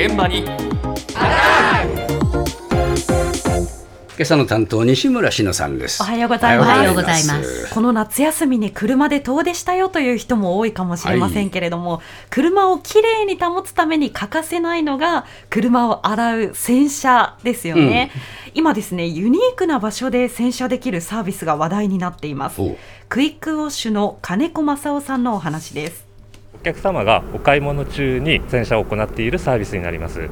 現場に。今朝の担当西村篠さんです。おはようございます。おはようございます。この夏休みに車で遠出したよという人も多いかもしれませんけれども、車をきれいに保つために欠かせないのが車を洗う洗車ですよね、今ですねユニークな場所で洗車できるサービスが話題になっています。おクイックウォッシュの金子正夫さんのお話ですお客様がお買い物中に洗車を行っているサービスになります。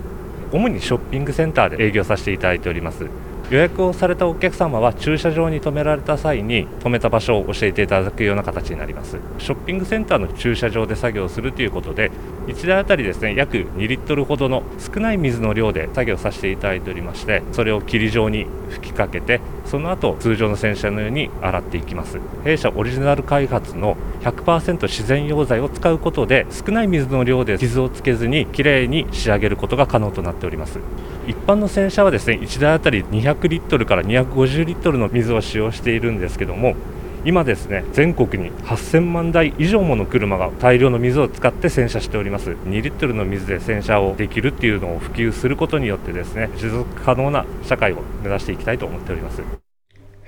主にショッピングセンターで営業させていただいております。予約をされたお客様は駐車場に停められた際に止めた場所を教えていただくような形になります。ショッピングセンターの駐車場で作業するということで1台あたりですね約2リットルほどの少ない水の量で作業させていただいておりましてそれを霧状に吹きかけてその後通常の洗車のように洗っていきます。弊社オリジナル開発の100%自然溶剤を使うことで少ない水の量で傷をつけずにきれいに仕上げることが可能となっております。一般の洗車はですね1台あたり200リットルから250リットルの水を使用しているんですけども今ですね全国に8000万台以上もの車が大量の水を使って洗車しております。2リットルの水で洗車をできるっていうのを普及することによってですね持続可能な社会を目指していきたいと思っております。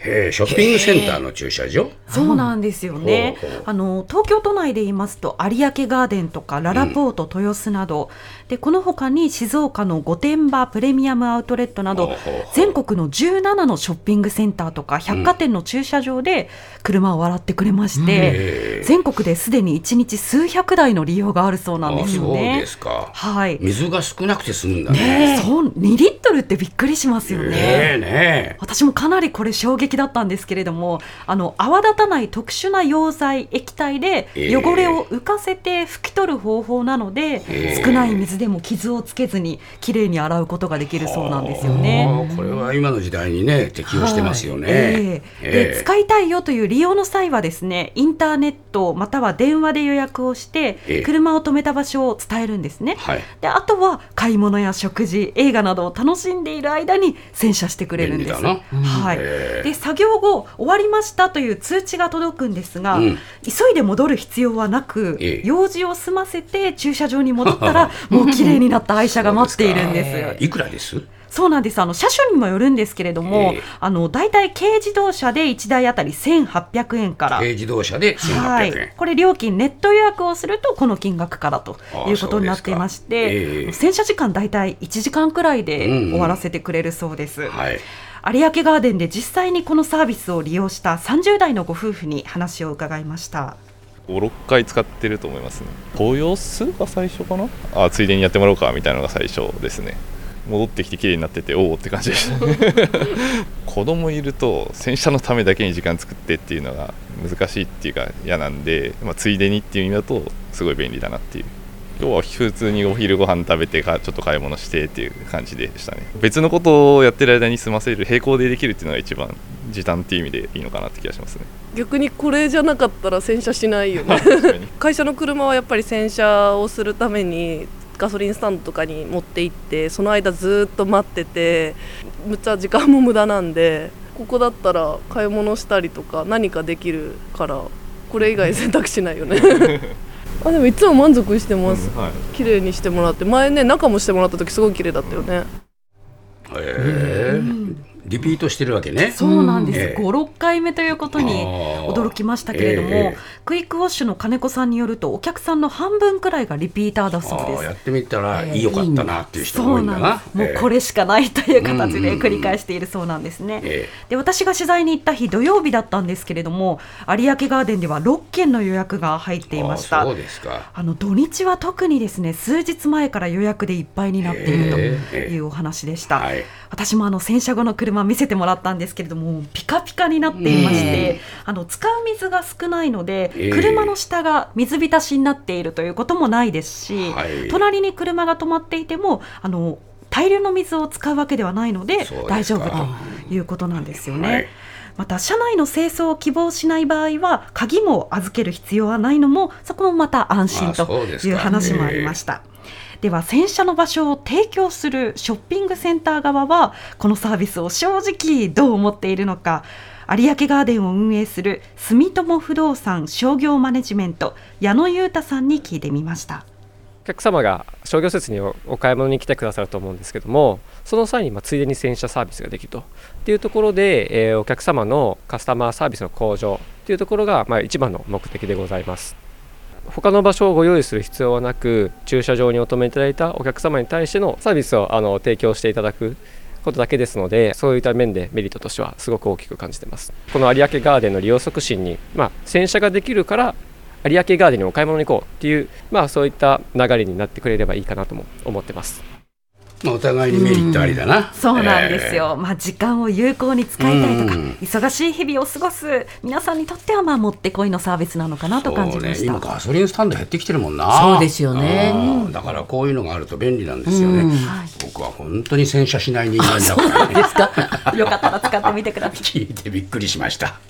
へえショッピングセンターの駐車場？そうなんですよね。ほうほう。あの東京都内で言いますと有明ガーデンとかララポート、豊洲など。でこの他に静岡の御殿場プレミアムアウトレットなどほうほうほう。全国の17のショッピングセンターとか百貨店の駐車場で車を洗ってくれまして、へえ。全国ですでに1日数百台の利用があるそうなんですよあそうねで。すか。はい。水が少なくて済むんだね。そう2リットルってびっくりしますよね。ねえね私もかなりこれ衝撃だったんですけれどもあの泡立たない特殊な溶剤液体でえー汚れを浮かせて拭き取る方法なので、えー少ない水でも傷をつけずにきれいに洗うことができるそうなんですよあね。ーこれは今の時代にね適用してますよね、はいええ。ええ。で使いたいよという利用の際はですねインターネットまたは電話で予約をして、ええ。車を止めた場所を伝えるんですね。はい。であとは買い物や食事映画などを楽しんでいる間に洗車してくれるんです。はい。で作業後終わりましたという通知が届くんですが、うん。急いで戻る必要はなく、ええ。用事を済ませて駐車場に戻ったら もう綺麗になった愛車が待っているんです。いくらです？そうなんです。あの車種にもよるんですけれども、ええ。あの大体軽自動車で1台あたり1800円から。軽自動車で1800円、はい、これ料金ネット予約をするとこの金額からということになっていまして、ええ。洗車時間大体1時間くらいでうんうん。終わらせてくれるそうです、はい。有明ガーデンで実際にこのサービスを利用した30代のご夫婦に話を伺いました。56回使ってると思いますね。豊洲が最初かな？あついでにやってもらおうかみたいなのが最初ですね戻ってきて綺麗になってておおって感じでした。ね 子供いると洗車のためだけに時間作ってっていうのが難しいっていうか嫌なんで、まあ、ついでにっていう意味だとすごい便利だなっていう。今日は普通にお昼ご飯食べてかちょっと買い物してっていう感じでしたね。別のことをやってる間に済ませる並行でできるっていうのが一番時短っていう意味でいいのかなって気がしますね。逆にこれじゃなかったら洗車しないよね。会社の車はやっぱり洗車をするためにガソリンスタンドとかに持って行ってその間ずっと待っててむっちゃ時間も無駄なんでここだったら買い物したりとか何かできるからこれ以外選択しないよね。あでもいつも満足してます。はい。綺麗にしてもらって前ね中もしてもらった時すごい綺麗だったよね。へえリピートしてるわけね。そうなんです、ええ。56回目ということに驚きましたけれども、ええクイックウォッシュの金子さんによるとお客さんの半分くらいがリピーターだそうです。やってみたらいいよかったなっていう人多いだな。うんなんです。もうこれ、れしかないという形で繰り返しているそうなんですね。えで私が取材に行った日土曜日だったんですけれども有明ガーデンでは6件の予約が入っていました。そうですか。あの土日は特にですね数日前から予約でいっぱいになっているとええ。いうお話でした、はい。私もあの洗車後の車見せてもらったんですけれどもピカピカになっていまして、あの使う水が少ないので、ええ。車の下が水浸しになっているということもないですし、はい。隣に車が止まっていてもあの大量の水を使うわけではないので大丈夫ということなんですよね。はい。また車内の清掃を希望しない場合は鍵も預ける必要はないのもそこもまた安心あという話もありました。では洗車の場所を提供するショッピングセンター側はこのサービスを正直どう思っているのか。有明ガーデンを運営する住友不動産商業マネジメント矢野裕太さんに聞いてみました。お客様が商業施設にお買い物に来てくださると思うんですけどもその際にまあついでに洗車サービスができると。っていうところで、えーお客様のカスタマーサービスの向上っていうところがまあ一番の目的でございます。他の場所をご用意する必要はなく駐車場にお止めいただいたお客様に対してのサービスをあの提供していただくことだけですのでそういった面でメリットとしてはすごく大きく感じてます。この有明ガーデンの利用促進に、まあ、洗車ができるから有明ガーデンにお買い物に行こうっていう、まあ、そういった流れになってくれればいいかなとも思ってます。まあ、お互いにメリットありだな。そうなんですよ、まあ、時間を有効に使いたいとか、うん忙しい日々を過ごす皆さんにとってはまあもってこいのサービスなのかなと感じまそうね、した。今ガソリンスタンド減ってきてるもんな。そうですよねうんだからこういうのがあると便利なんですよね。僕は本当に洗車しない人間だからね。ですかよかったら使ってみてください。聞いてびっくりしました。